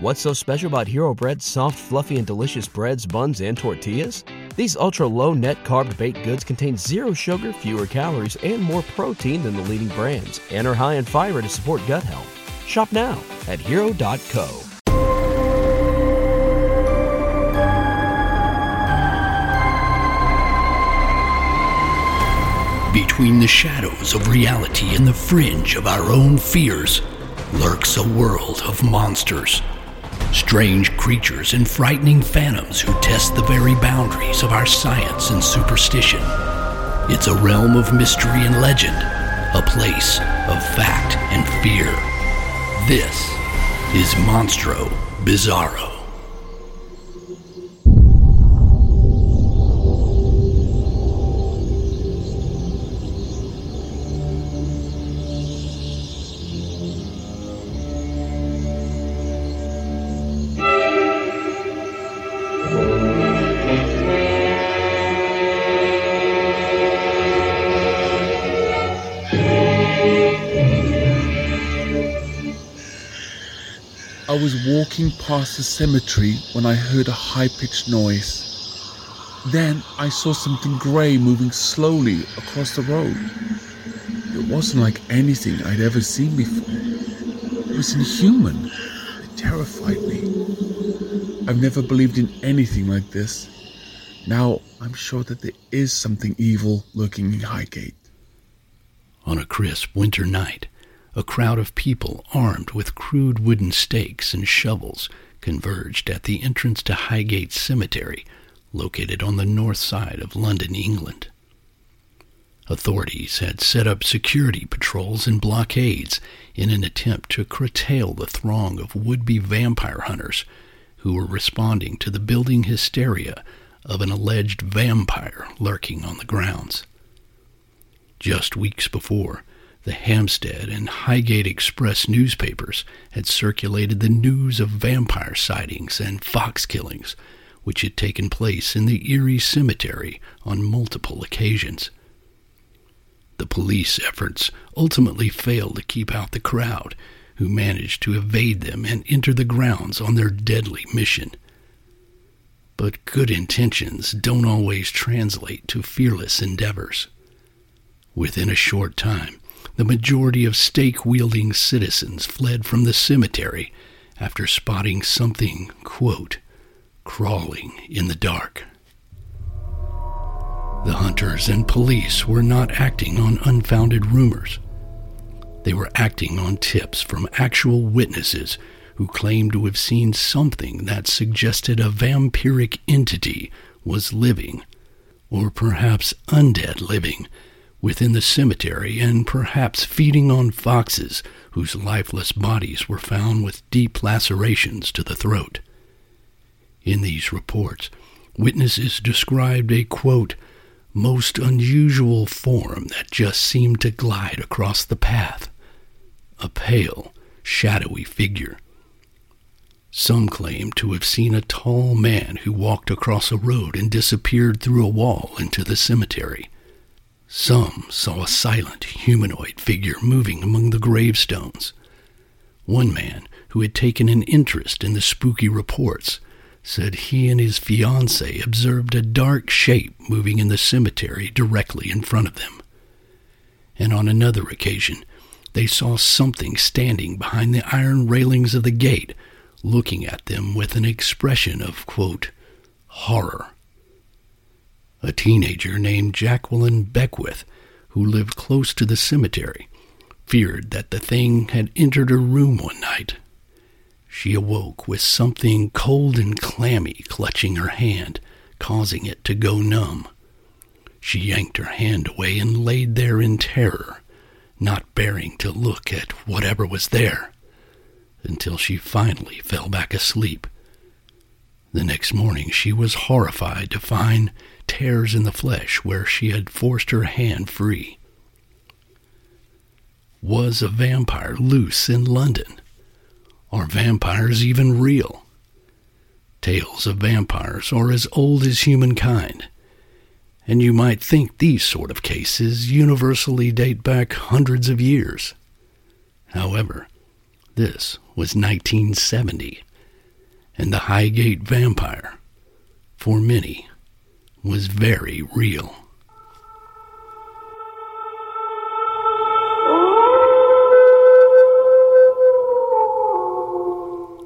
What's so special about Hero Bread's soft, fluffy, and delicious breads, buns, and tortillas? These ultra low net carb baked goods contain zero sugar, fewer calories, and more protein than the leading brands, and are high in fiber to support gut health. Shop now at hero.co. Between the shadows of reality and the fringe of our own fears lurks a world of monsters. Strange creatures and frightening phantoms who test the very boundaries of our science and superstition. It's a realm of mystery and legend, a place of fact and fear. This is Monstro Bizarro. Walking past the cemetery when I heard a high pitched noise. Then I saw something grey moving slowly across the road. It wasn't like anything I'd ever seen before. It was inhuman. It terrified me. I've never believed in anything like this. Now I'm sure that there is something evil lurking in Highgate. On a crisp winter night, a crowd of people armed with crude wooden stakes and shovels converged at the entrance to Highgate Cemetery, located on the north side of London, England. Authorities had set up security patrols and blockades in an attempt to curtail the throng of would be vampire hunters who were responding to the building hysteria of an alleged vampire lurking on the grounds. Just weeks before, the Hampstead and Highgate Express newspapers had circulated the news of vampire sightings and fox killings, which had taken place in the eerie Cemetery on multiple occasions. The police efforts ultimately failed to keep out the crowd, who managed to evade them and enter the grounds on their deadly mission. But good intentions don't always translate to fearless endeavors. Within a short time, the majority of stake wielding citizens fled from the cemetery after spotting something, quote, crawling in the dark. The hunters and police were not acting on unfounded rumors. They were acting on tips from actual witnesses who claimed to have seen something that suggested a vampiric entity was living, or perhaps undead living, within the cemetery and perhaps feeding on foxes whose lifeless bodies were found with deep lacerations to the throat. In these reports, witnesses described a quote, most unusual form that just seemed to glide across the path. A pale, shadowy figure. Some claimed to have seen a tall man who walked across a road and disappeared through a wall into the cemetery. Some saw a silent humanoid figure moving among the gravestones. One man, who had taken an interest in the spooky reports, said he and his fiancée observed a dark shape moving in the cemetery directly in front of them. And on another occasion, they saw something standing behind the iron railings of the gate, looking at them with an expression of, quote, horror. A teenager named Jacqueline Beckwith, who lived close to the cemetery, feared that the thing had entered her room one night she awoke with something cold and clammy clutching her hand, causing it to go numb. She yanked her hand away and laid there in terror, not bearing to look at whatever was there, until she finally fell back asleep. The next morning she was horrified to find tears in the flesh where she had forced her hand free. Was a vampire loose in London? Are vampires even real? Tales of vampires are as old as humankind, and you might think these sort of cases universally date back hundreds of years. However, this was 1970, And the Highgate vampire, for many, was very real.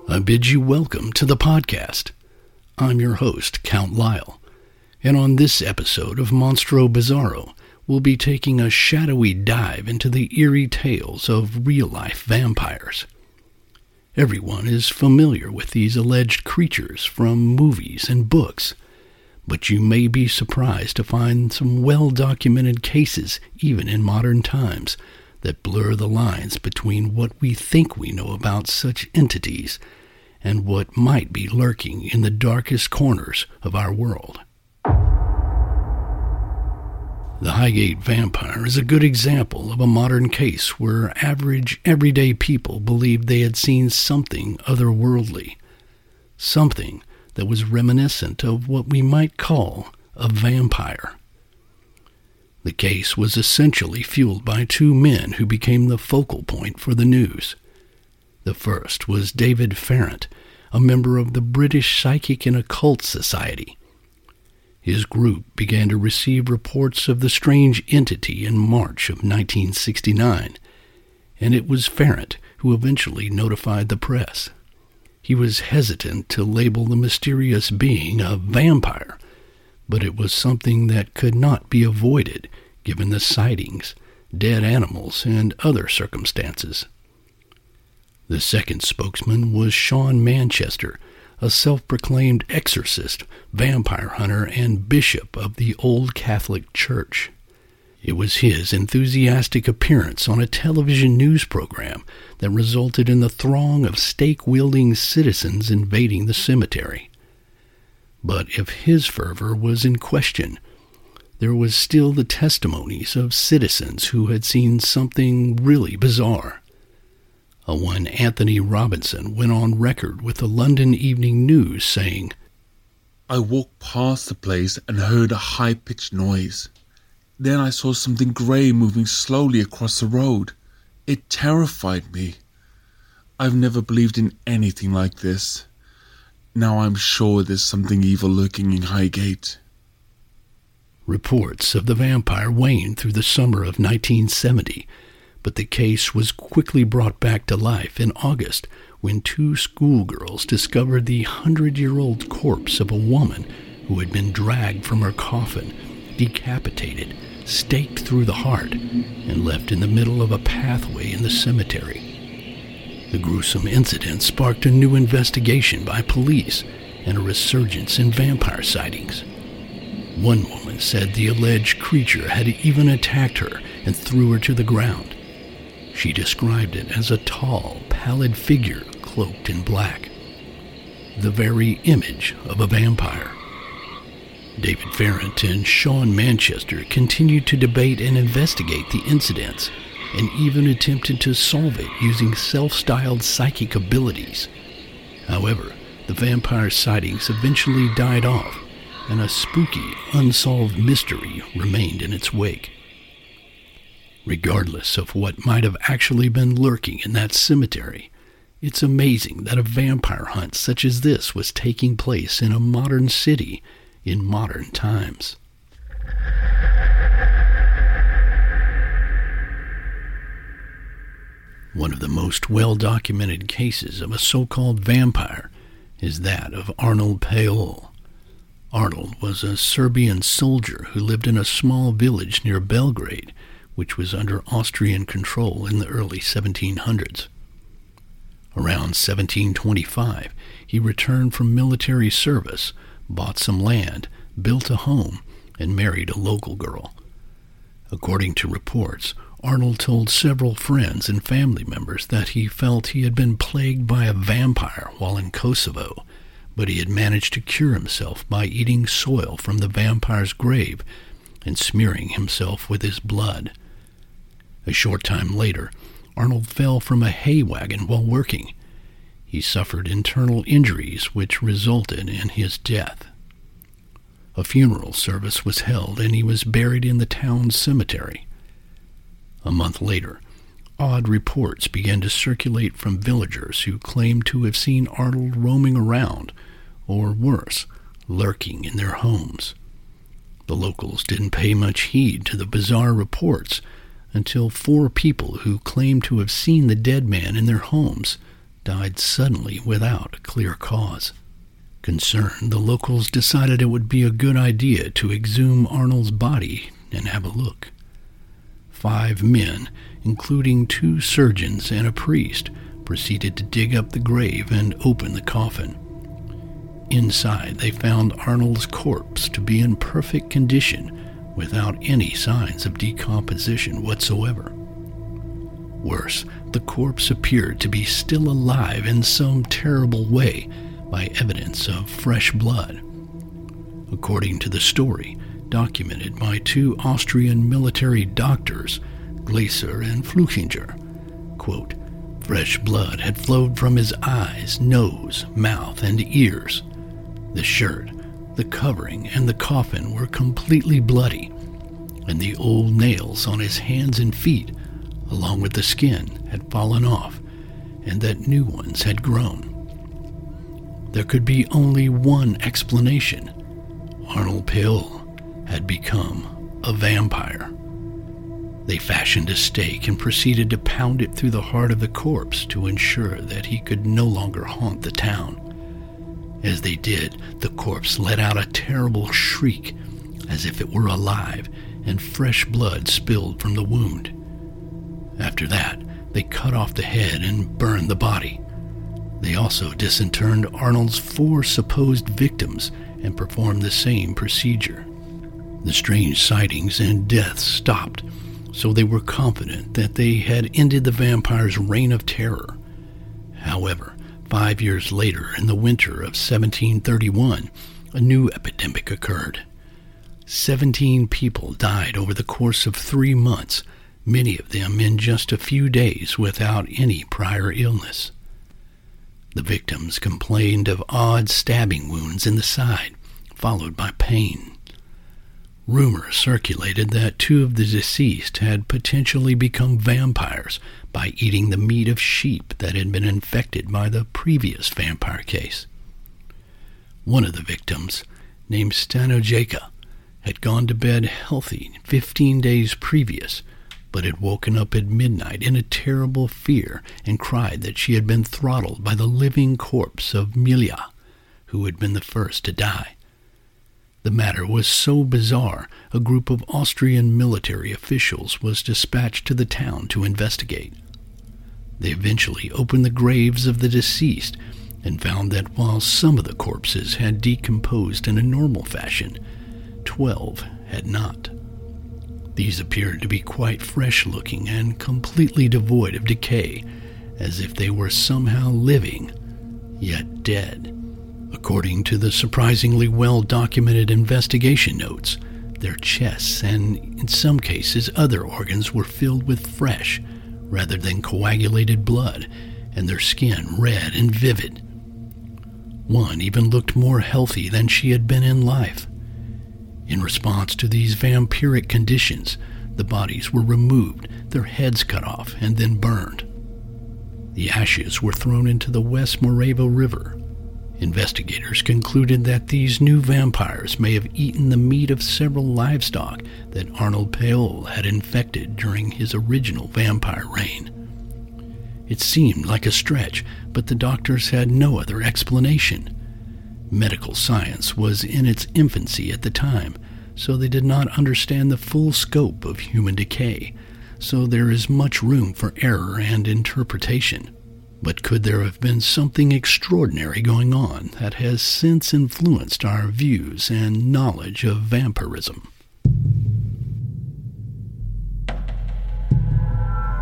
I bid you welcome to the podcast. I'm your host, Count Lyle, and on this episode of Monstro Bizarro, we'll be taking a shadowy dive into the eerie tales of real life vampires. Everyone is familiar with these alleged creatures from movies and books, but you may be surprised to find some well documented cases, even in modern times, that blur the lines between what we think we know about such entities and what might be lurking in the darkest corners of our world. The Highgate Vampire is a good example of a modern case where average, everyday people believed they had seen something otherworldly, something that was reminiscent of what we might call a vampire. The case was essentially fueled by two men who became the focal point for the news. The first was David Farrant, a member of the British Psychic and Occult Society his group began to receive reports of the strange entity in March of 1969, and it was Farrant who eventually notified the press. He was hesitant to label the mysterious being a vampire, but it was something that could not be avoided given the sightings, dead animals, and other circumstances. The second spokesman was Sean Manchester, a self proclaimed exorcist, vampire hunter, and bishop of the Old Catholic Church. It was his enthusiastic appearance on a television news program that resulted in the throng of stake wielding citizens invading the cemetery. But if his fervor was in question, there was still the testimonies of citizens who had seen something really bizarre a one Anthony Robinson went on record with the London Evening News saying, I walked past the place and heard a high pitched noise. Then I saw something grey moving slowly across the road. It terrified me. I've never believed in anything like this. Now I'm sure there's something evil lurking in Highgate. Reports of the vampire waned through the summer of 1970 but the case was quickly brought back to life in August when two schoolgirls discovered the hundred year old corpse of a woman who had been dragged from her coffin, decapitated, staked through the heart, and left in the middle of a pathway in the cemetery. The gruesome incident sparked a new investigation by police and a resurgence in vampire sightings. One woman said the alleged creature had even attacked her and threw her to the ground. She described it as a tall, pallid figure cloaked in black. The very image of a vampire. David Farrant and Sean Manchester continued to debate and investigate the incidents and even attempted to solve it using self styled psychic abilities. However, the vampire sightings eventually died off, and a spooky, unsolved mystery remained in its wake regardless of what might have actually been lurking in that cemetery. It's amazing that a vampire hunt such as this was taking place in a modern city in modern times. One of the most well documented cases of a so called vampire is that of Arnold Paole. Arnold was a Serbian soldier who lived in a small village near Belgrade which was under Austrian control in the early 1700s. Around 1725, he returned from military service, bought some land, built a home, and married a local girl. According to reports, Arnold told several friends and family members that he felt he had been plagued by a vampire while in Kosovo, but he had managed to cure himself by eating soil from the vampire's grave and smearing himself with his blood. A short time later, Arnold fell from a hay wagon while working. He suffered internal injuries which resulted in his death. A funeral service was held and he was buried in the town cemetery. A month later, odd reports began to circulate from villagers who claimed to have seen Arnold roaming around, or worse, lurking in their homes. The locals didn't pay much heed to the bizarre reports until four people who claimed to have seen the dead man in their homes died suddenly without a clear cause. Concerned, the locals decided it would be a good idea to exhume Arnold's body and have a look. Five men, including two surgeons and a priest, proceeded to dig up the grave and open the coffin. Inside, they found Arnold's corpse to be in perfect condition without any signs of decomposition whatsoever. Worse, the corpse appeared to be still alive in some terrible way by evidence of fresh blood. According to the story, documented by two Austrian military doctors, Glaser and Flückinger, quote, fresh blood had flowed from his eyes, nose, mouth, and ears. The shirt, the covering, and the coffin were completely bloody, and the old nails on his hands and feet, along with the skin, had fallen off, and that new ones had grown. There could be only one explanation. Arnold Pill had become a vampire. They fashioned a stake and proceeded to pound it through the heart of the corpse to ensure that he could no longer haunt the town. As they did, the corpse let out a terrible shriek, as if it were alive, and fresh blood spilled from the wound. After that, they cut off the head and burned the body. They also disinterred Arnold's four supposed victims and performed the same procedure. The strange sightings and deaths stopped, so they were confident that they had ended the vampire's reign of terror. However, five years later, in the winter of 1731, a new epidemic occurred. Seventeen people died over the course of three months, many of them in just a few days without any prior illness. The victims complained of odd stabbing wounds in the side, followed by pain. Rumors circulated that two of the deceased had potentially become vampires by eating the meat of sheep that had been infected by the previous vampire case. One of the victims, named Stanojeka, had gone to bed healthy 15 days previous but had woken up at midnight in a terrible fear and cried that she had been throttled by the living corpse of Milja, who had been the first to die. The matter was so bizarre, a group of Austrian military officials was dispatched to the town to investigate. They eventually opened the graves of the deceased and found that while some of the corpses had decomposed in a normal fashion, twelve had not. These appeared to be quite fresh looking and completely devoid of decay, as if they were somehow living, yet dead. According to the surprisingly well documented investigation notes, their chests and, in some cases, other organs were filled with fresh, rather than coagulated blood, and their skin red and vivid. One even looked more healthy than she had been in life. In response to these vampiric conditions, the bodies were removed, their heads cut off, and then burned. The ashes were thrown into the West Morava River. Investigators concluded that these new vampires may have eaten the meat of several livestock that Arnold Paole had infected during his original vampire reign. It seemed like a stretch, but the doctors had no other explanation. Medical science was in its infancy at the time, so they did not understand the full scope of human decay, so there is much room for error and interpretation. But could there have been something extraordinary going on that has since influenced our views and knowledge of vampirism?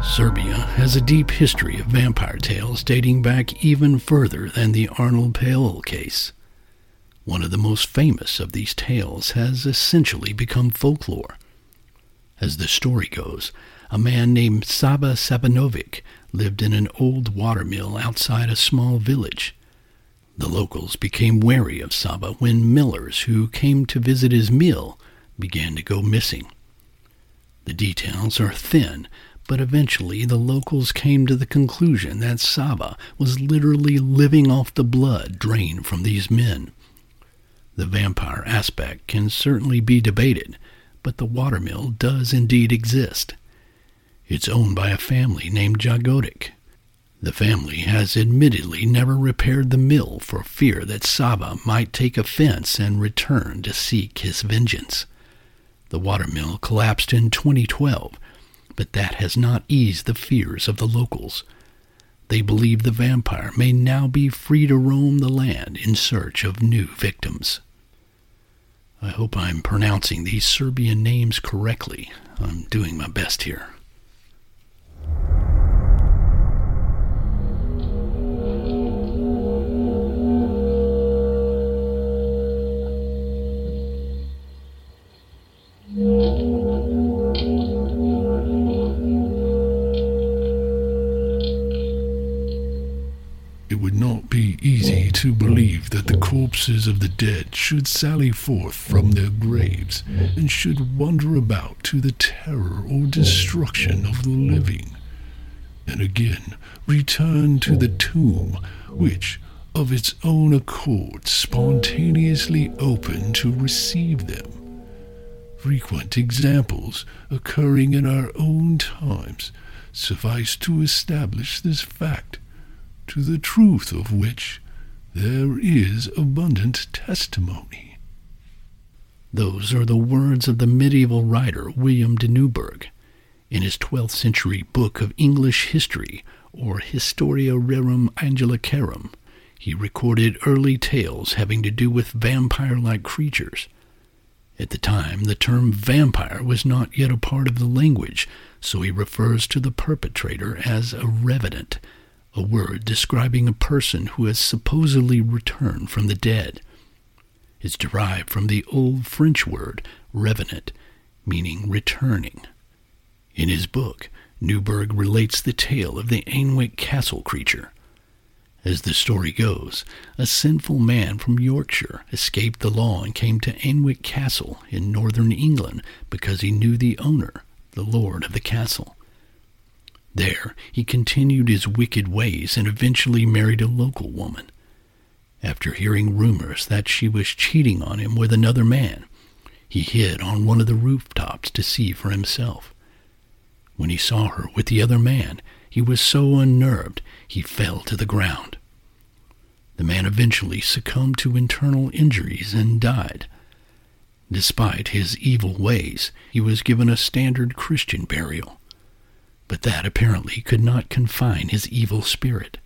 Serbia has a deep history of vampire tales dating back even further than the Arnold Paole case. One of the most famous of these tales has essentially become folklore. As the story goes, a man named Sava Savanovic lived in an old watermill outside a small village. The locals became wary of Sava when millers who came to visit his mill began to go missing. The details are thin, but eventually the locals came to the conclusion that Sava was literally living off the blood drained from these men. The vampire aspect can certainly be debated, but the watermill does indeed exist. It's owned by a family named Jagodic. The family has admittedly never repaired the mill for fear that Sava might take offense and return to seek his vengeance. The watermill collapsed in 2012, but that has not eased the fears of the locals. They believe the vampire may now be free to roam the land in search of new victims. I hope I'm pronouncing these Serbian names correctly. I'm doing my best here. Corpses of the dead should sally forth from their graves and should wander about to the terror or destruction of the living, and again return to the tomb which of its own accord spontaneously opened to receive them. Frequent examples occurring in our own times suffice to establish this fact, to the truth of which there is abundant testimony. Those are the words of the medieval writer William de Newburgh in his 12th century book of English history, or Historia Rerum Anglicarum. He recorded early tales having to do with vampire like creatures. At the time, the term vampire was not yet a part of the language, so he refers to the perpetrator as a revenant a word describing a person who has supposedly returned from the dead. It's derived from the old French word revenant, meaning returning. In his book, Newburgh relates the tale of the Alnwick Castle creature. As the story goes, a sinful man from Yorkshire escaped the law and came to Alnwick Castle in northern England because he knew the owner, the lord of the castle. There, he continued his wicked ways and eventually married a local woman. After hearing rumors that she was cheating on him with another man, he hid on one of the rooftops to see for himself. When he saw her with the other man, he was so unnerved he fell to the ground. The man eventually succumbed to internal injuries and died. Despite his evil ways, he was given a standard Christian burial but that apparently could not confine his evil spirit.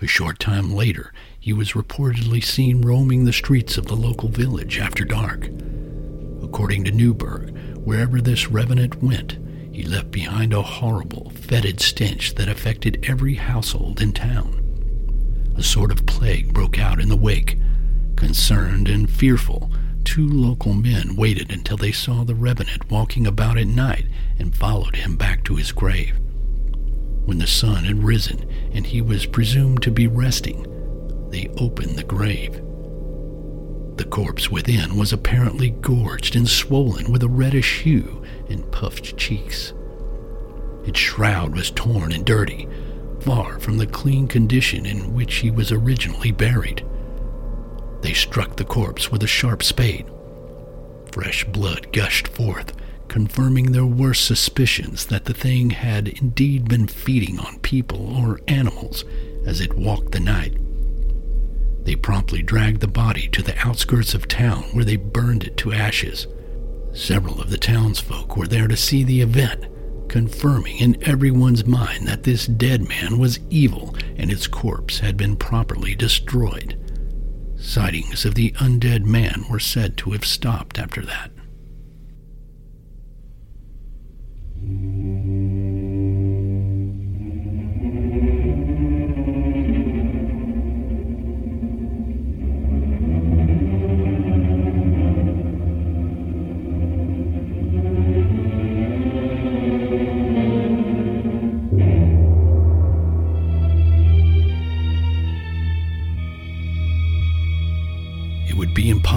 A short time later, he was reportedly seen roaming the streets of the local village after dark. According to Newburgh, wherever this revenant went, he left behind a horrible, fetid stench that affected every household in town. A sort of plague broke out in the wake. Concerned and fearful, two local men waited until they saw the revenant walking about at night and followed him back to his grave. When the sun had risen and he was presumed to be resting, they opened the grave. The corpse within was apparently gorged and swollen with a reddish hue and puffed cheeks. Its shroud was torn and dirty, far from the clean condition in which he was originally buried. They struck the corpse with a sharp spade. Fresh blood gushed forth, confirming their worst suspicions that the thing had indeed been feeding on people or animals as it walked the night. They promptly dragged the body to the outskirts of town where they burned it to ashes. Several of the townsfolk were there to see the event, confirming in everyone's mind that this dead man was evil and its corpse had been properly destroyed. Sightings of the undead man were said to have stopped after that.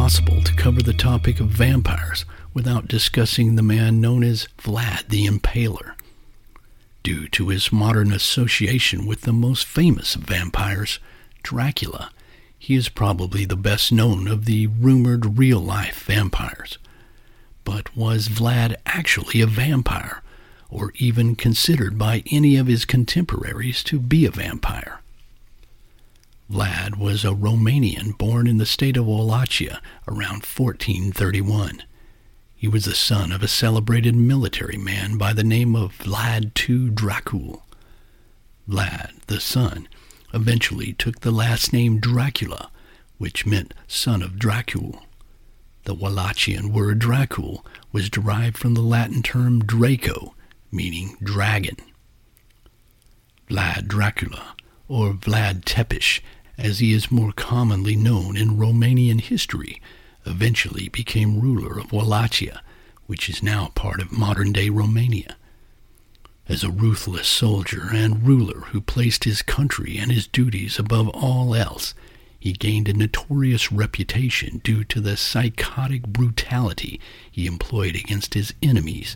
Impossible to cover the topic of vampires without discussing the man known as Vlad the Impaler. due to his modern association with the most famous of vampires, Dracula. He is probably the best known of the rumored real life vampires. But was Vlad actually a vampire, or even considered by any of his contemporaries to be a vampire? Vlad was a Romanian born in the state of Wallachia around 1431. He was the son of a celebrated military man by the name of Vlad II Dracul. Vlad, the son, eventually took the last name Dracula, which meant son of Dracul. The Wallachian word Dracul was derived from the Latin term Draco, meaning dragon. Vlad Dracula, or Vlad Tepes, as he is more commonly known in Romanian history, eventually became ruler of Wallachia, which is now part of modern-day Romania. As a ruthless soldier and ruler who placed his country and his duties above all else, he gained a notorious reputation due to the psychotic brutality he employed against his enemies,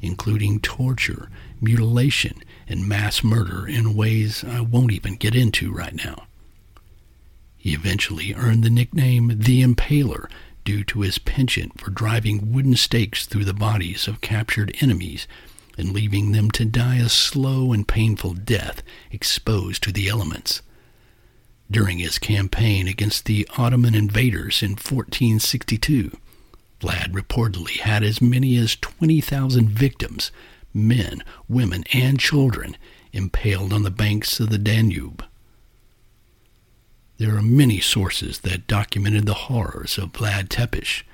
including torture, mutilation, and mass murder in ways I won't even get into right now. He eventually earned the nickname the Impaler due to his penchant for driving wooden stakes through the bodies of captured enemies and leaving them to die a slow and painful death exposed to the elements. During his campaign against the Ottoman invaders in 1462, Vlad reportedly had as many as 20,000 victims, men, women, and children, impaled on the banks of the Danube. There are many sources that documented the horrors of Vlad Tepes.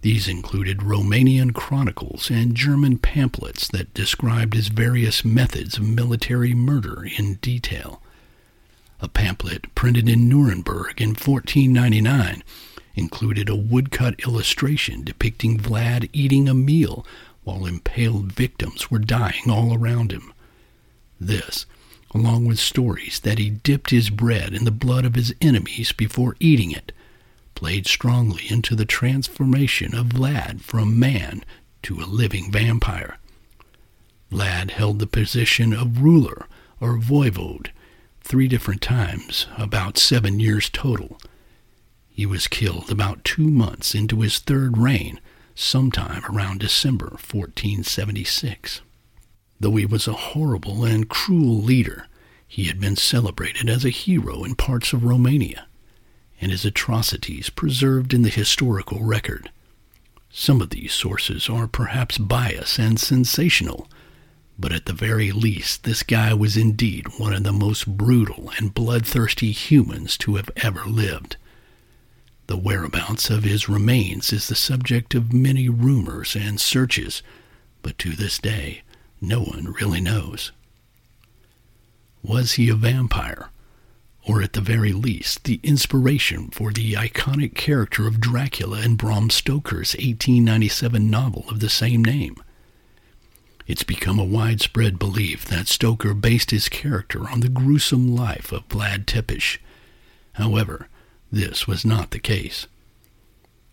These included Romanian chronicles and German pamphlets that described his various methods of military murder in detail. A pamphlet printed in Nuremberg in 1499 included a woodcut illustration depicting Vlad eating a meal while impaled victims were dying all around him. This, along with stories that he dipped his bread in the blood of his enemies before eating it, played strongly into the transformation of Vlad from man to a living vampire. Vlad held the position of ruler or voivode three different times, about seven years total. He was killed about two months into his third reign, sometime around December 1476. Though he was a horrible and cruel leader, he had been celebrated as a hero in parts of Romania, and his atrocities preserved in the historical record. Some of these sources are perhaps biased and sensational, but at the very least, this guy was indeed one of the most brutal and bloodthirsty humans to have ever lived. The whereabouts of his remains is the subject of many rumors and searches, but to this day, no one really knows. Was he a vampire? Or at the very least, the inspiration for the iconic character of Dracula in Bram Stoker's 1897 novel of the same name? It's become a widespread belief that Stoker based his character on the gruesome life of Vlad Tepes. However, this was not the case.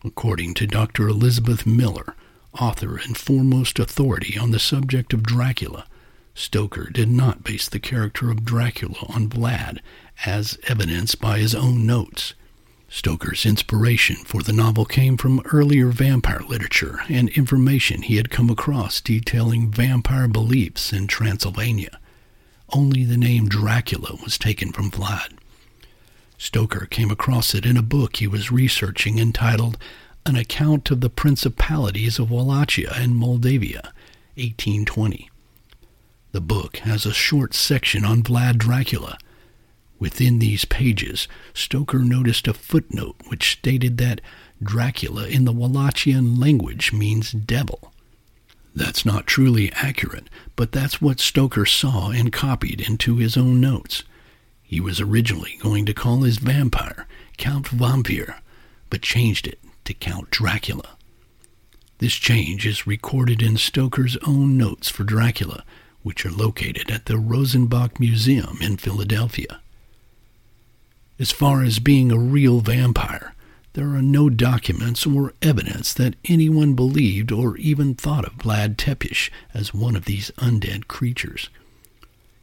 According to Dr. Elizabeth Miller, author and foremost authority on the subject of Dracula, Stoker did not base the character of Dracula on Vlad, as evidenced by his own notes. Stoker's inspiration for the novel came from earlier vampire literature and information he had come across detailing vampire beliefs in Transylvania. Only the name Dracula was taken from Vlad. Stoker came across it in a book he was researching entitled An Account of the Principalities of Wallachia and Moldavia, 1820. The book has a short section on Vlad Dracula Within these pages, Stoker noticed a footnote which stated that Dracula in the Wallachian language means devil. That's not truly accurate, but that's what Stoker saw and copied into his own notes. He was originally going to call his vampire Count Vampire, but changed it to Count Dracula. This change is recorded in Stoker's own notes for Dracula, which are located at the Rosenbach Museum in Philadelphia. As far as being a real vampire, there are no documents or evidence that anyone believed or even thought of Vlad Tepes as one of these undead creatures.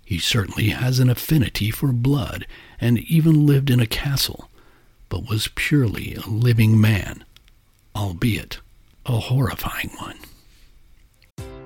He certainly has an affinity for blood and even lived in a castle, but was purely a living man, albeit a horrifying one.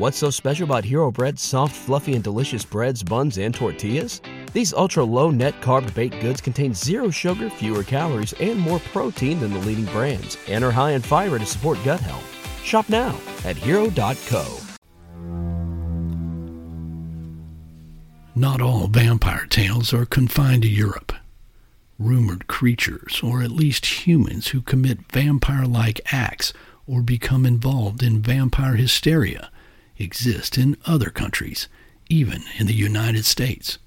What's so special about Hero Bread's soft, fluffy, and delicious breads, buns, and tortillas? These ultra low net carb baked goods contain zero sugar, fewer calories, and more protein than the leading brands, and are high in fiber to support gut health. Shop now at hero.co. Not all vampire tales are confined to Europe. Rumored creatures, or at least humans who commit vampire like acts or become involved in vampire hysteria, exist in other countries, even in the United States.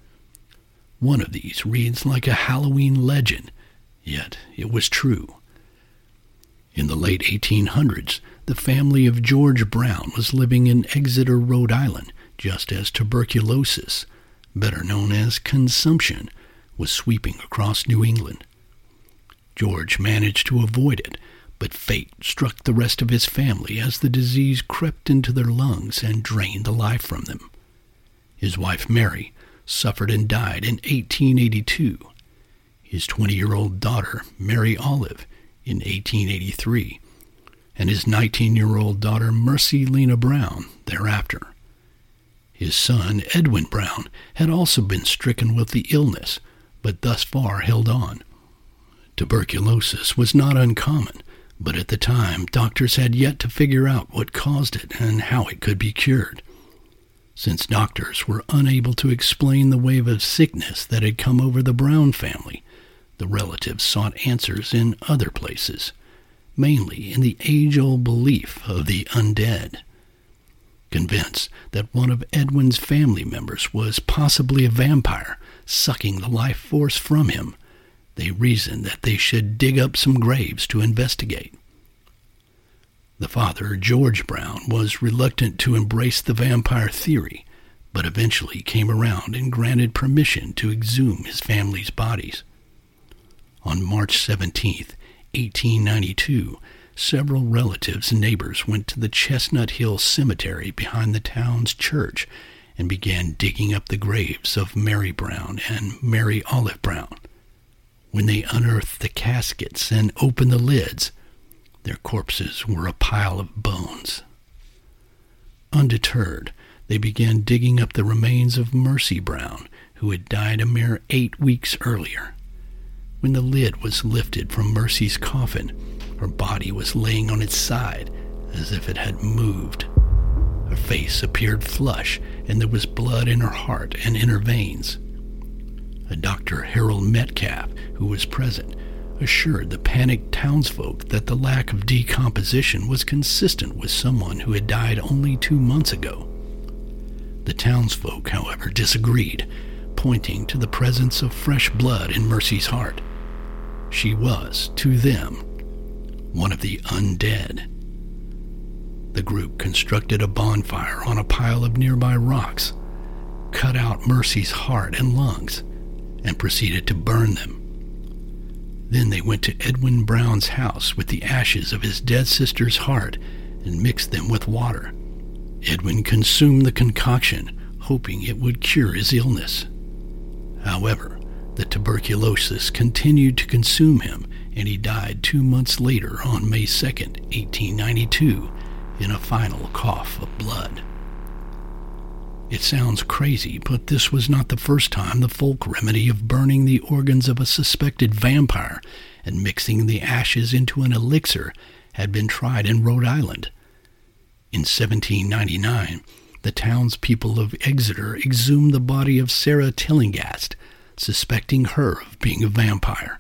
One of these reads like a Halloween legend, yet it was true. In the late 1800s, the family of George Brown was living in Exeter, Rhode Island, just as tuberculosis, better known as consumption, was sweeping across New England. George managed to avoid it but fate struck the rest of his family as the disease crept into their lungs and drained the life from them. His wife Mary suffered and died in 1882. His 20 year old daughter, Mary Olive, in 1883, and his 19 year old daughter, Mercy Lena Brown, thereafter. His son, Edwin Brown, had also been stricken with the illness, but thus far held on. Tuberculosis was not uncommon, but at the time, doctors had yet to figure out what caused it and how it could be cured. Since doctors were unable to explain the wave of sickness that had come over the Brown family, the relatives sought answers in other places, mainly in the age old belief of the undead. Convinced that one of Edwin's family members was possibly a vampire, sucking the life force from him, they reasoned that they should dig up some graves to investigate. The father, George Brown, was reluctant to embrace the vampire theory, but eventually came around and granted permission to exhume his family's bodies. On March 17, 1892, several relatives and neighbors went to the Chestnut Hill Cemetery behind the town's church and began digging up the graves of Mary Brown and Mary Olive Brown. When they unearthed the caskets and opened the lids, their corpses were a pile of bones. Undeterred, they began digging up the remains of Mercy Brown, who had died a mere eight weeks earlier. When the lid was lifted from Mercy's coffin, her body was laying on its side as if it had moved. Her face appeared flush, and there was blood in her heart and in her veins. Dr. Harold Metcalf, who was present, assured the panicked townsfolk that the lack of decomposition was consistent with someone who had died only two months ago. The townsfolk, however, disagreed, pointing to the presence of fresh blood in Mercy's heart. She was, to them, one of the undead. The group constructed a bonfire on a pile of nearby rocks, cut out Mercy's heart and lungs, and proceeded to burn them. Then they went to Edwin Brown's house with the ashes of his dead sister's heart and mixed them with water. Edwin consumed the concoction, hoping it would cure his illness. However, the tuberculosis continued to consume him, and he died two months later on May 2, 1892, in a final cough of blood. It sounds crazy, but this was not the first time the folk remedy of burning the organs of a suspected vampire and mixing the ashes into an elixir had been tried in Rhode Island. In 1799, the townspeople of Exeter exhumed the body of Sarah Tillinghast, suspecting her of being a vampire.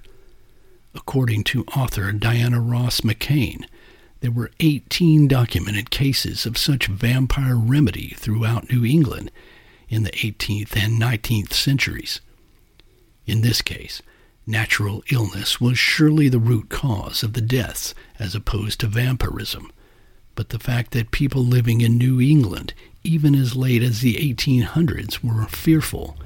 According to author Diana Ross McCain, there were 18 documented cases of such vampire remedy throughout New England in the 18th and 19th centuries. In this case, natural illness was surely the root cause of the deaths as opposed to vampirism, but the fact that people living in New England, even as late as the 1800s, were fearful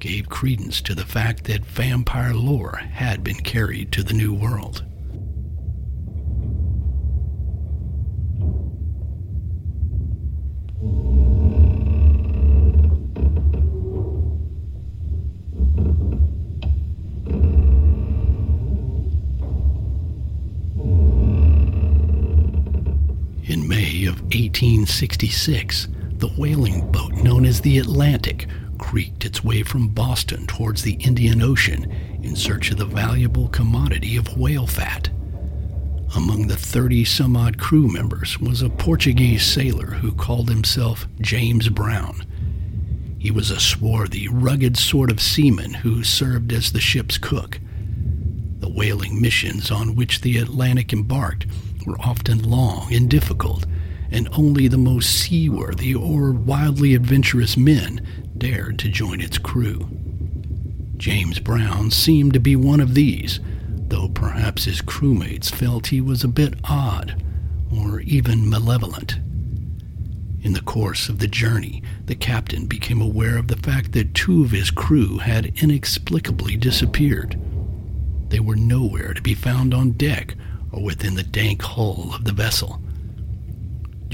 gave credence to the fact that vampire lore had been carried to the New World. 1866, the whaling boat known as the Atlantic creaked its way from Boston towards the Indian Ocean in search of the valuable commodity of whale fat. Among the 30 some odd crew members was a Portuguese sailor who called himself James Brown. He was a swarthy, rugged sort of seaman who served as the ship's cook. The whaling missions on which the Atlantic embarked were often long and difficult, and only the most seaworthy or wildly adventurous men dared to join its crew. James Brown seemed to be one of these, though perhaps his crewmates felt he was a bit odd or even malevolent. In the course of the journey, the captain became aware of the fact that two of his crew had inexplicably disappeared. They were nowhere to be found on deck or within the dank hull of the vessel.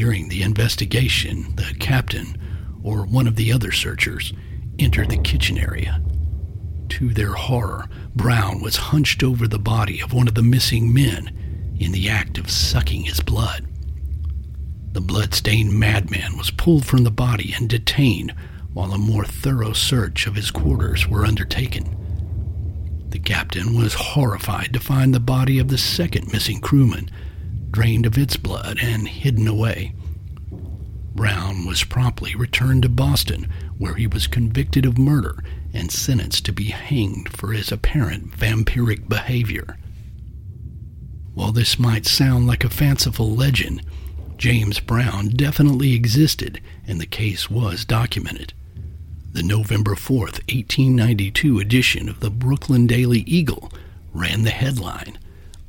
During the investigation, the captain, or one of the other searchers, entered the kitchen area. To their horror, Brown was hunched over the body of one of the missing men in the act of sucking his blood. The blood-stained madman was pulled from the body and detained while a more thorough search of his quarters were undertaken. The captain was horrified to find the body of the second missing crewman drained of its blood and hidden away. Brown was promptly returned to Boston, where he was convicted of murder and sentenced to be hanged for his apparent vampiric behavior. While this might sound like a fanciful legend, James Brown definitely existed and the case was documented. The November 4th, 1892 edition of the Brooklyn Daily Eagle ran the headline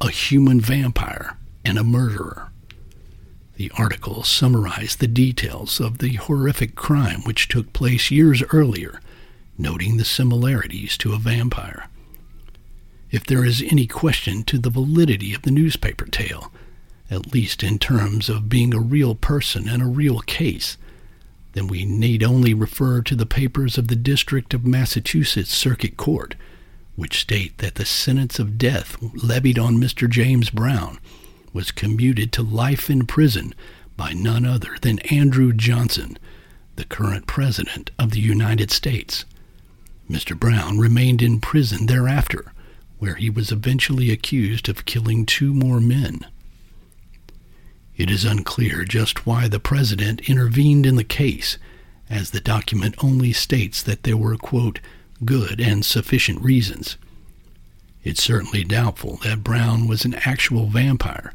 A Human Vampire and a Murderer. The article summarized the details of the horrific crime which took place years earlier, noting the similarities to a vampire. If there is any question to the validity of the newspaper tale, at least in terms of being a real person and a real case, then we need only refer to the papers of the District of Massachusetts Circuit Court, which state that the sentence of death levied on Mr. James Brown was commuted to life in prison by none other than Andrew Johnson, the current President of the United States. Mr. Brown remained in prison thereafter, where he was eventually accused of killing two more men. It is unclear just why the president intervened in the case, as the document only states that there were, quote, good and sufficient reasons. It's certainly doubtful that Brown was an actual vampire,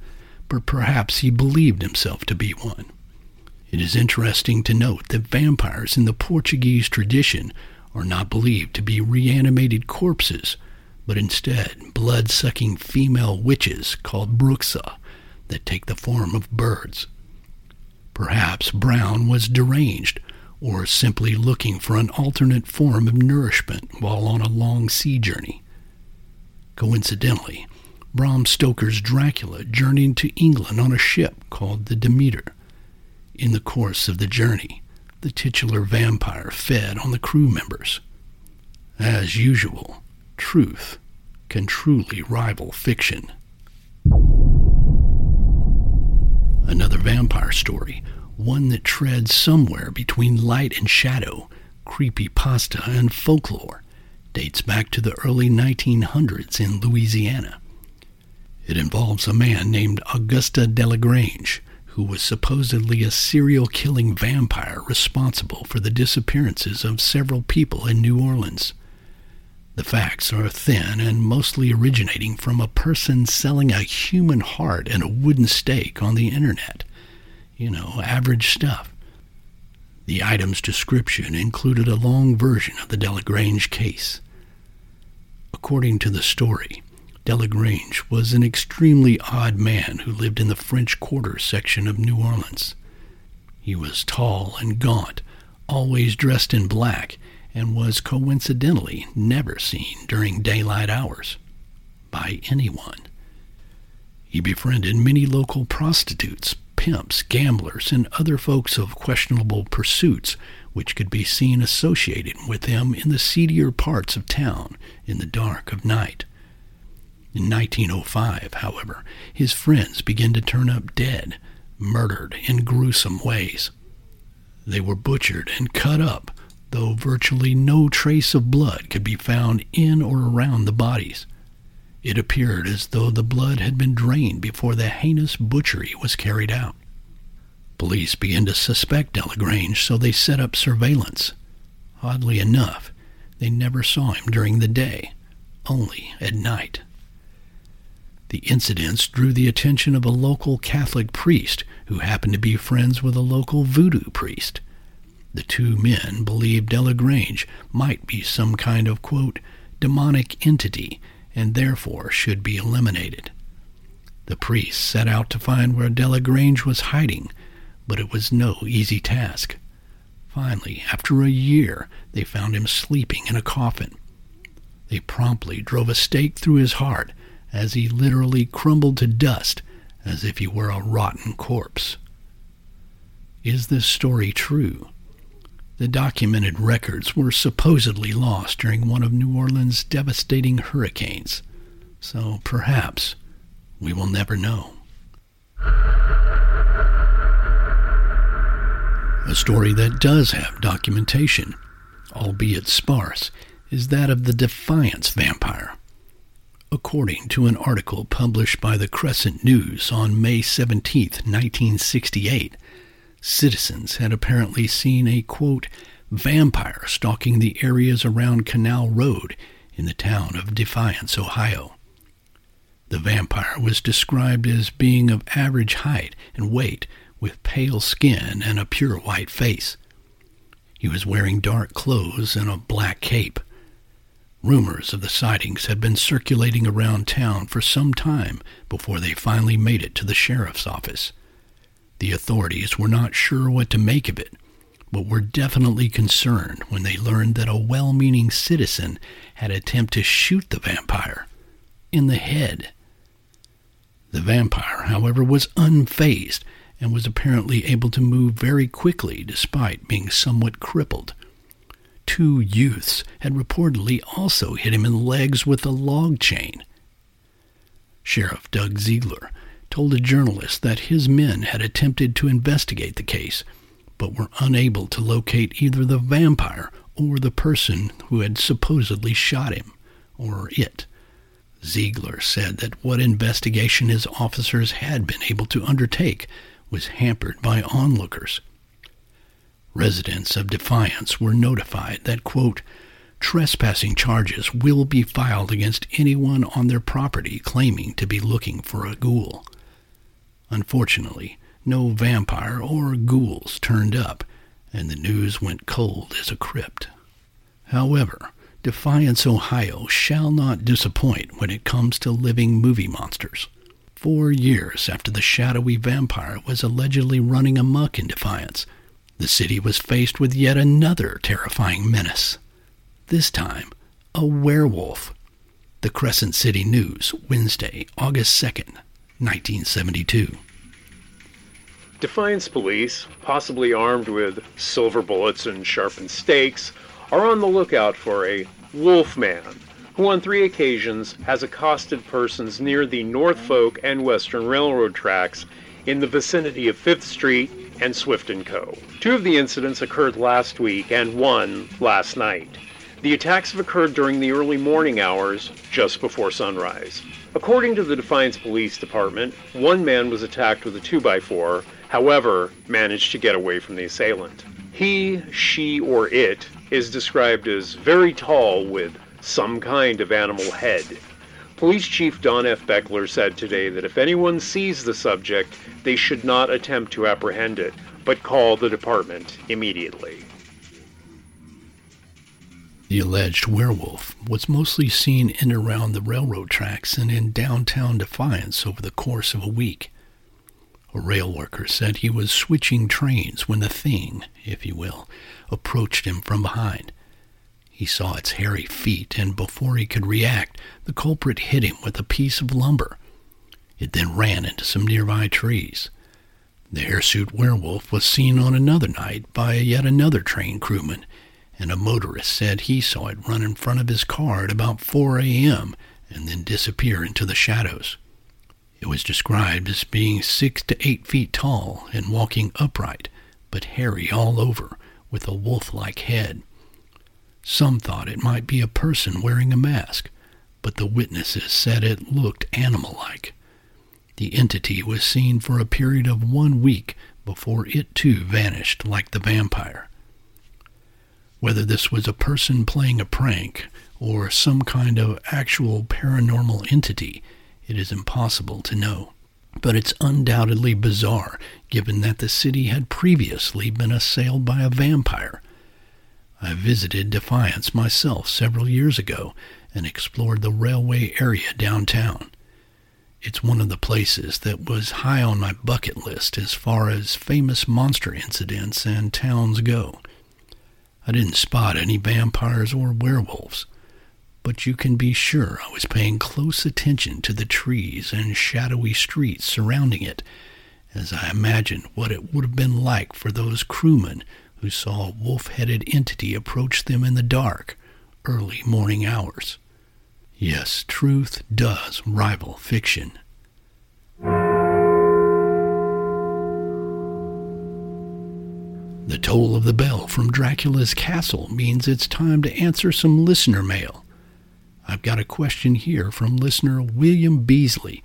but perhaps he believed himself to be one. It is interesting to note that vampires in the Portuguese tradition are not believed to be reanimated corpses, but instead blood sucking female witches called bruxa that take the form of birds. Perhaps Brown was deranged or simply looking for an alternate form of nourishment while on a long sea journey. Coincidentally, Bram Stoker's Dracula journeyed to England on a ship called the Demeter. In the course of the journey, the titular vampire fed on the crew members. As usual, truth can truly rival fiction. Another vampire story, one that treads somewhere between light and shadow, creepy pasta and folklore, dates back to the early 1900s in Louisiana. It involves a man named Augusta Delagrange, who was supposedly a serial killing vampire responsible for the disappearances of several people in New Orleans. The facts are thin and mostly originating from a person selling a human heart and a wooden stake on the internet. You know, average stuff. The item's description included a long version of the Delagrange case. According to the story, Delagrange was an extremely odd man who lived in the French Quarter section of New Orleans. He was tall and gaunt, always dressed in black, and was coincidentally never seen during daylight hours by anyone. He befriended many local prostitutes, pimps, gamblers, and other folks of questionable pursuits which could be seen associated with him in the seedier parts of town in the dark of night. In 1905, however, his friends began to turn up dead, murdered in gruesome ways. They were butchered and cut up, though virtually no trace of blood could be found in or around the bodies. It appeared as though the blood had been drained before the heinous butchery was carried out. Police began to suspect Delagrange, so they set up surveillance. Oddly enough, they never saw him during the day, only at night. The incidents drew the attention of a local Catholic priest who happened to be friends with a local voodoo priest. The two men believed Delagrange might be some kind of, quote, demonic entity and therefore should be eliminated. The priests set out to find where Delagrange was hiding, but it was no easy task. Finally, after a year, they found him sleeping in a coffin. They promptly drove a stake through his heart as he literally crumbled to dust as if he were a rotten corpse. Is this story true? The documented records were supposedly lost during one of New Orleans' devastating hurricanes, so perhaps we will never know. A story that does have documentation, albeit sparse, is that of the Defiance vampire according to an article published by the Crescent News on May 17, 1968. Citizens had apparently seen a, quote, vampire stalking the areas around Canal Road in the town of Defiance, Ohio. The vampire was described as being of average height and weight, with pale skin and a pure white face. He was wearing dark clothes and a black cape. Rumors of the sightings had been circulating around town for some time before they finally made it to the sheriff's office. The authorities were not sure what to make of it, but were definitely concerned when they learned that a well meaning citizen had attempted to shoot the vampire in the head. The vampire, however, was unfazed and was apparently able to move very quickly despite being somewhat crippled two youths had reportedly also hit him in the legs with a log chain. Sheriff Doug Ziegler told a journalist that his men had attempted to investigate the case, but were unable to locate either the vampire or the person who had supposedly shot him, or it. Ziegler said that what investigation his officers had been able to undertake was hampered by onlookers Residents of Defiance were notified that, quote, trespassing charges will be filed against anyone on their property claiming to be looking for a ghoul. Unfortunately, no vampire or ghouls turned up, and the news went cold as a crypt. However, Defiance, Ohio shall not disappoint when it comes to living movie monsters. Four years after the shadowy vampire was allegedly running amuck in Defiance, the city was faced with yet another terrifying menace. This time, a werewolf. The Crescent City News, Wednesday, August 2nd, 1972. Defiance police, possibly armed with silver bullets and sharpened stakes, are on the lookout for a wolfman who on three occasions has accosted persons near the Norfolk and Western Railroad tracks in the vicinity of 5th Street and Swift & Co. Two of the incidents occurred last week and one last night. The attacks have occurred during the early morning hours, just before sunrise. According to the Defiance Police Department, one man was attacked with a 2x4, however, managed to get away from the assailant. He, she, or it is described as very tall with some kind of animal head. Police Chief Don F. Beckler said today that if anyone sees the subject, they should not attempt to apprehend it, but call the department immediately. The alleged werewolf was mostly seen in and around the railroad tracks and in downtown Defiance over the course of a week. A rail worker said he was switching trains when the thing, if you will, approached him from behind. He saw its hairy feet, and before he could react, the culprit hit him with a piece of lumber. It then ran into some nearby trees. The hirsute werewolf was seen on another night by yet another train crewman and a motorist said he saw it run in front of his car at about 4 a.m. and then disappear into the shadows. It was described as being six to eight feet tall and walking upright, but hairy all over, with a wolf-like head. Some thought it might be a person wearing a mask, but the witnesses said it looked animal-like. The entity was seen for a period of one week before it too vanished like the vampire. Whether this was a person playing a prank or some kind of actual paranormal entity, it is impossible to know. But it's undoubtedly bizarre given that the city had previously been assailed by a vampire. I visited Defiance myself several years ago and explored the railway area downtown. It's one of the places that was high on my bucket list as far as famous monster incidents and towns go. I didn't spot any vampires or werewolves, but you can be sure I was paying close attention to the trees and shadowy streets surrounding it as I imagined what it would have been like for those crewmen who saw a wolf-headed entity approach them in the dark, early morning hours. Yes, truth does rival fiction. The toll of the bell from Dracula's castle means it's time to answer some listener mail. I've got a question here from listener William Beasley,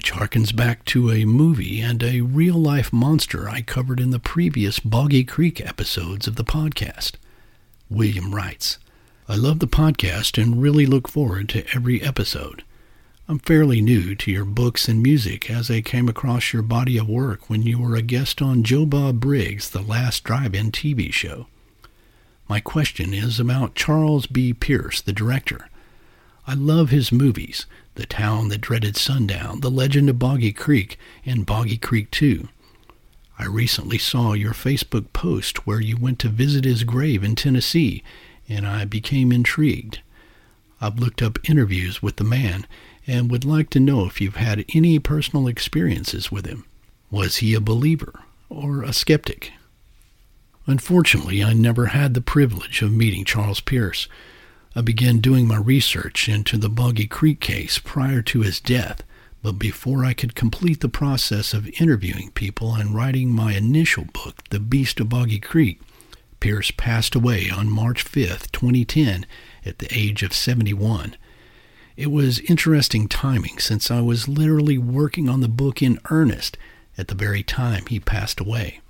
which harkens back to a movie and a real life monster I covered in the previous Boggy Creek episodes of the podcast. William writes, I love the podcast and really look forward to every episode. I'm fairly new to your books and music as I came across your body of work when you were a guest on Joe Bob Briggs' The Last Drive-In TV show. My question is about Charles B. Pierce, the director. I love his movies, The Town That Dreaded Sundown, The Legend of Boggy Creek, and Boggy Creek 2. I recently saw your Facebook post where you went to visit his grave in Tennessee, and I became intrigued. I've looked up interviews with the man and would like to know if you've had any personal experiences with him. Was he a believer or a skeptic? Unfortunately, I never had the privilege of meeting Charles Pierce. I began doing my research into the Boggy Creek case prior to his death, but before I could complete the process of interviewing people and writing my initial book, The Beast of Boggy Creek, Pierce passed away on March 5, 2010, at the age of 71. It was interesting timing since I was literally working on the book in earnest at the very time he passed away.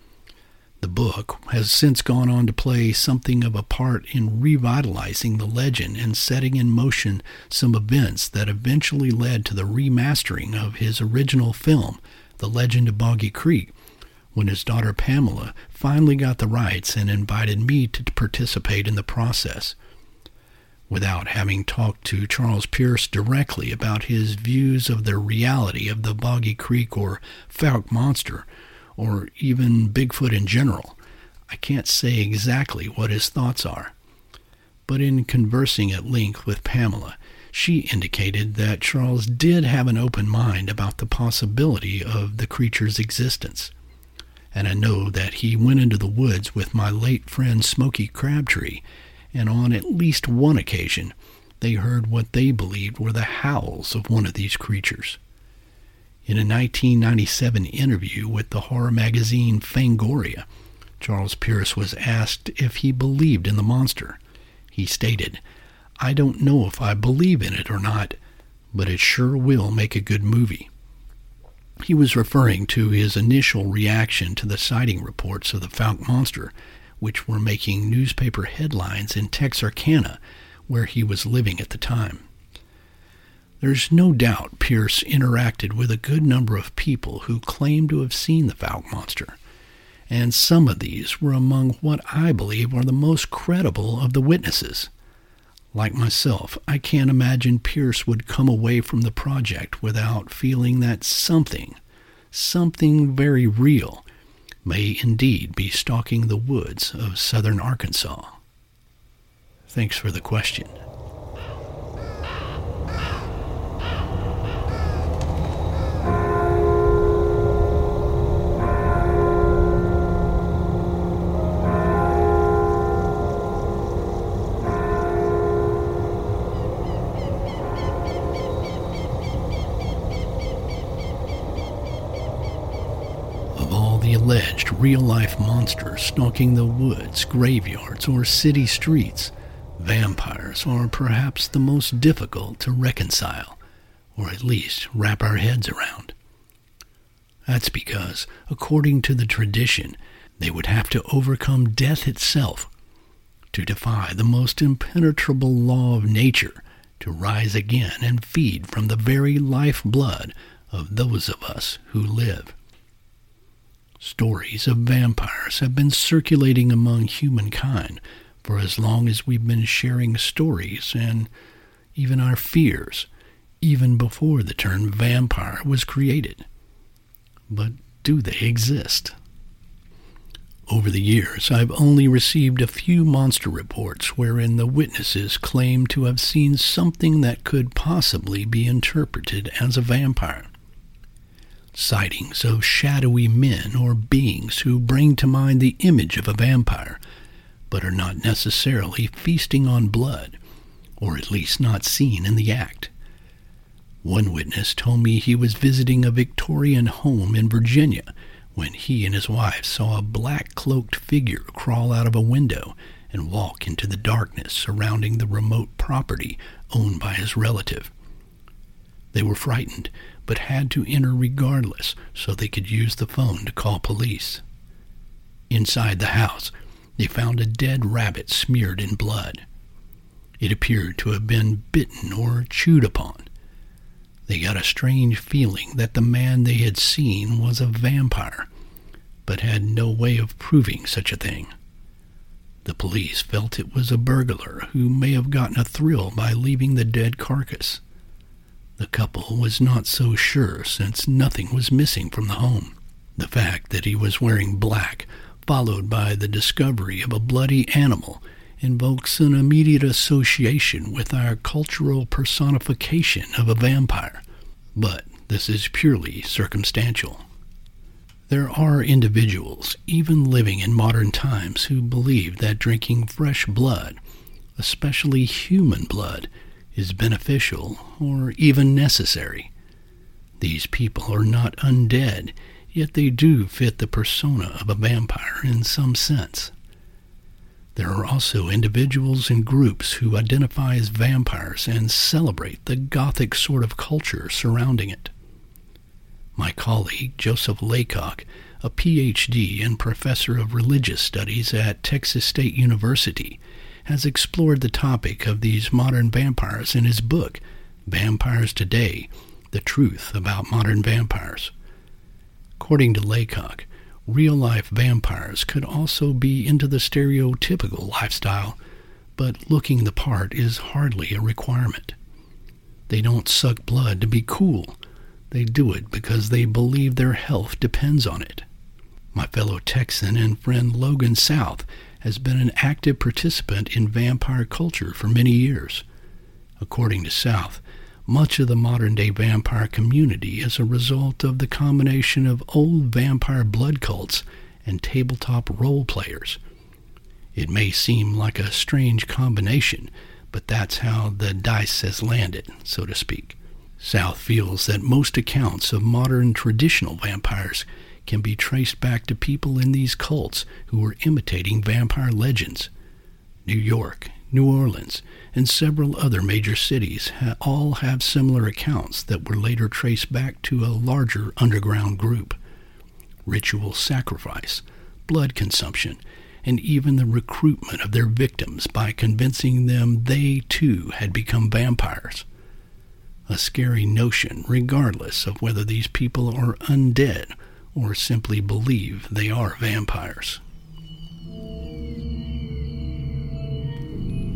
The book has since gone on to play something of a part in revitalizing the legend and setting in motion some events that eventually led to the remastering of his original film, The Legend of Boggy Creek, when his daughter Pamela finally got the rights and invited me to participate in the process. Without having talked to Charles Pierce directly about his views of the reality of the Boggy Creek or Fouke monster, or even Bigfoot in general. I can't say exactly what his thoughts are. But in conversing at length with Pamela, she indicated that Charles did have an open mind about the possibility of the creature's existence. And I know that he went into the woods with my late friend Smoky Crabtree and on at least one occasion they heard what they believed were the howls of one of these creatures. In a 1997 interview with the horror magazine Fangoria, Charles Pierce was asked if he believed in the monster. He stated, I don't know if I believe in it or not, but it sure will make a good movie. He was referring to his initial reaction to the sighting reports of the Fouke monster, which were making newspaper headlines in Texarkana, where he was living at the time. There's no doubt Pierce interacted with a good number of people who claimed to have seen the Fouke monster, and some of these were among what I believe are the most credible of the witnesses. Like myself, I can't imagine Pierce would come away from the project without feeling that something, something very real, may indeed be stalking the woods of southern Arkansas. Thanks for the question. Alleged real life monsters stalking the woods, graveyards, or city streets, vampires are perhaps the most difficult to reconcile, or at least wrap our heads around. That's because, according to the tradition, they would have to overcome death itself to defy the most impenetrable law of nature to rise again and feed from the very life blood of those of us who live. Stories of vampires have been circulating among humankind for as long as we've been sharing stories and even our fears, even before the term vampire was created. But do they exist? Over the years, I've only received a few monster reports wherein the witnesses claim to have seen something that could possibly be interpreted as a vampire sightings of shadowy men or beings who bring to mind the image of a vampire, but are not necessarily feasting on blood, or at least not seen in the act. One witness told me he was visiting a Victorian home in Virginia when he and his wife saw a black cloaked figure crawl out of a window and walk into the darkness surrounding the remote property owned by his relative. They were frightened but had to enter regardless so they could use the phone to call police. Inside the house, they found a dead rabbit smeared in blood. It appeared to have been bitten or chewed upon. They got a strange feeling that the man they had seen was a vampire, but had no way of proving such a thing. The police felt it was a burglar who may have gotten a thrill by leaving the dead carcass. The couple was not so sure since nothing was missing from the home. The fact that he was wearing black, followed by the discovery of a bloody animal, invokes an immediate association with our cultural personification of a vampire. But this is purely circumstantial. There are individuals, even living in modern times, who believe that drinking fresh blood, especially human blood, is beneficial or even necessary. These people are not undead, yet they do fit the persona of a vampire in some sense. There are also individuals and groups who identify as vampires and celebrate the Gothic sort of culture surrounding it. My colleague, Joseph Laycock, a PhD and professor of religious studies at Texas State University, has explored the topic of these modern vampires in his book, Vampires Today The Truth About Modern Vampires. According to Laycock, real life vampires could also be into the stereotypical lifestyle, but looking the part is hardly a requirement. They don't suck blood to be cool. They do it because they believe their health depends on it. My fellow Texan and friend Logan South has been an active participant in vampire culture for many years. According to South, much of the modern day vampire community is a result of the combination of old vampire blood cults and tabletop role players. It may seem like a strange combination, but that's how the dice has landed, so to speak. South feels that most accounts of modern traditional vampires can be traced back to people in these cults who were imitating vampire legends. New York, New Orleans, and several other major cities ha- all have similar accounts that were later traced back to a larger underground group. Ritual sacrifice, blood consumption, and even the recruitment of their victims by convincing them they too had become vampires. A scary notion, regardless of whether these people are undead or simply believe they are vampires.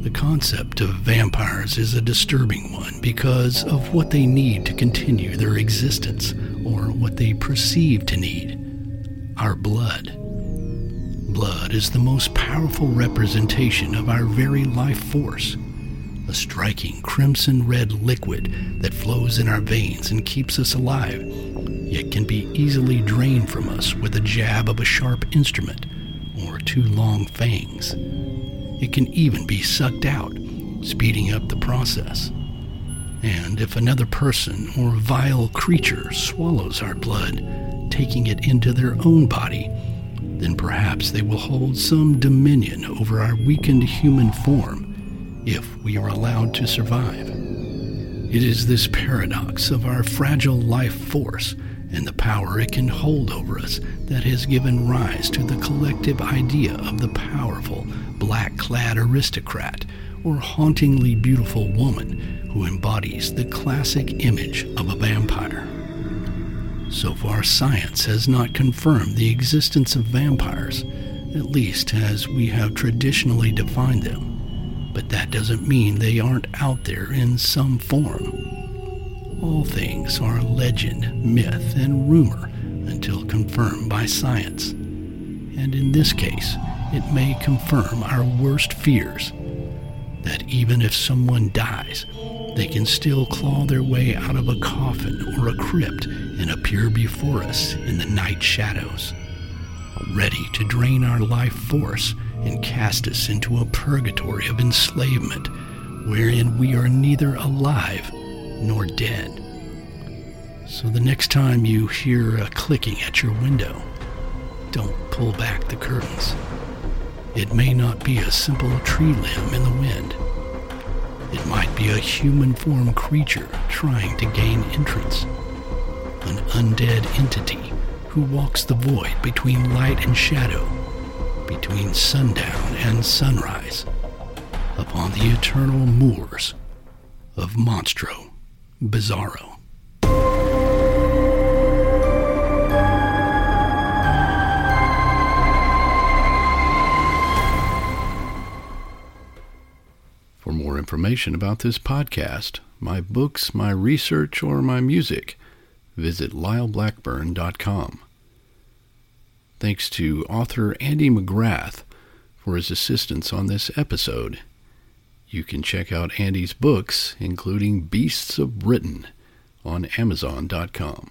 The concept of vampires is a disturbing one because of what they need to continue their existence, or what they perceive to need our blood. Blood is the most powerful representation of our very life force, striking crimson red liquid that flows in our veins and keeps us alive yet can be easily drained from us with a jab of a sharp instrument or two long fangs. It can even be sucked out, speeding up the process. And if another person or vile creature swallows our blood, taking it into their own body, then perhaps they will hold some dominion over our weakened human form if we are allowed to survive. It is this paradox of our fragile life force and the power it can hold over us that has given rise to the collective idea of the powerful, black clad aristocrat or hauntingly beautiful woman who embodies the classic image of a vampire. So far, science has not confirmed the existence of vampires, at least as we have traditionally defined them. But that doesn't mean they aren't out there in some form. All things are legend, myth, and rumor until confirmed by science. And in this case, it may confirm our worst fears that even if someone dies, they can still claw their way out of a coffin or a crypt and appear before us in the night shadows, ready to drain our life force and cast us into a purgatory of enslavement wherein we are neither alive nor dead. So the next time you hear a clicking at your window, don't pull back the curtains. It may not be a simple tree limb in the wind. It might be a human form creature trying to gain entrance. An undead entity who walks the void between light and shadow, between sundown and sunrise, upon the eternal moors of Monstro Bizarro. For more information about this podcast, my books, my research, or my music, visit lyleblackburn.com. Thanks to author Andy McGrath for his assistance on this episode. You can check out Andy's books, including Beasts of Britain, on Amazon.com.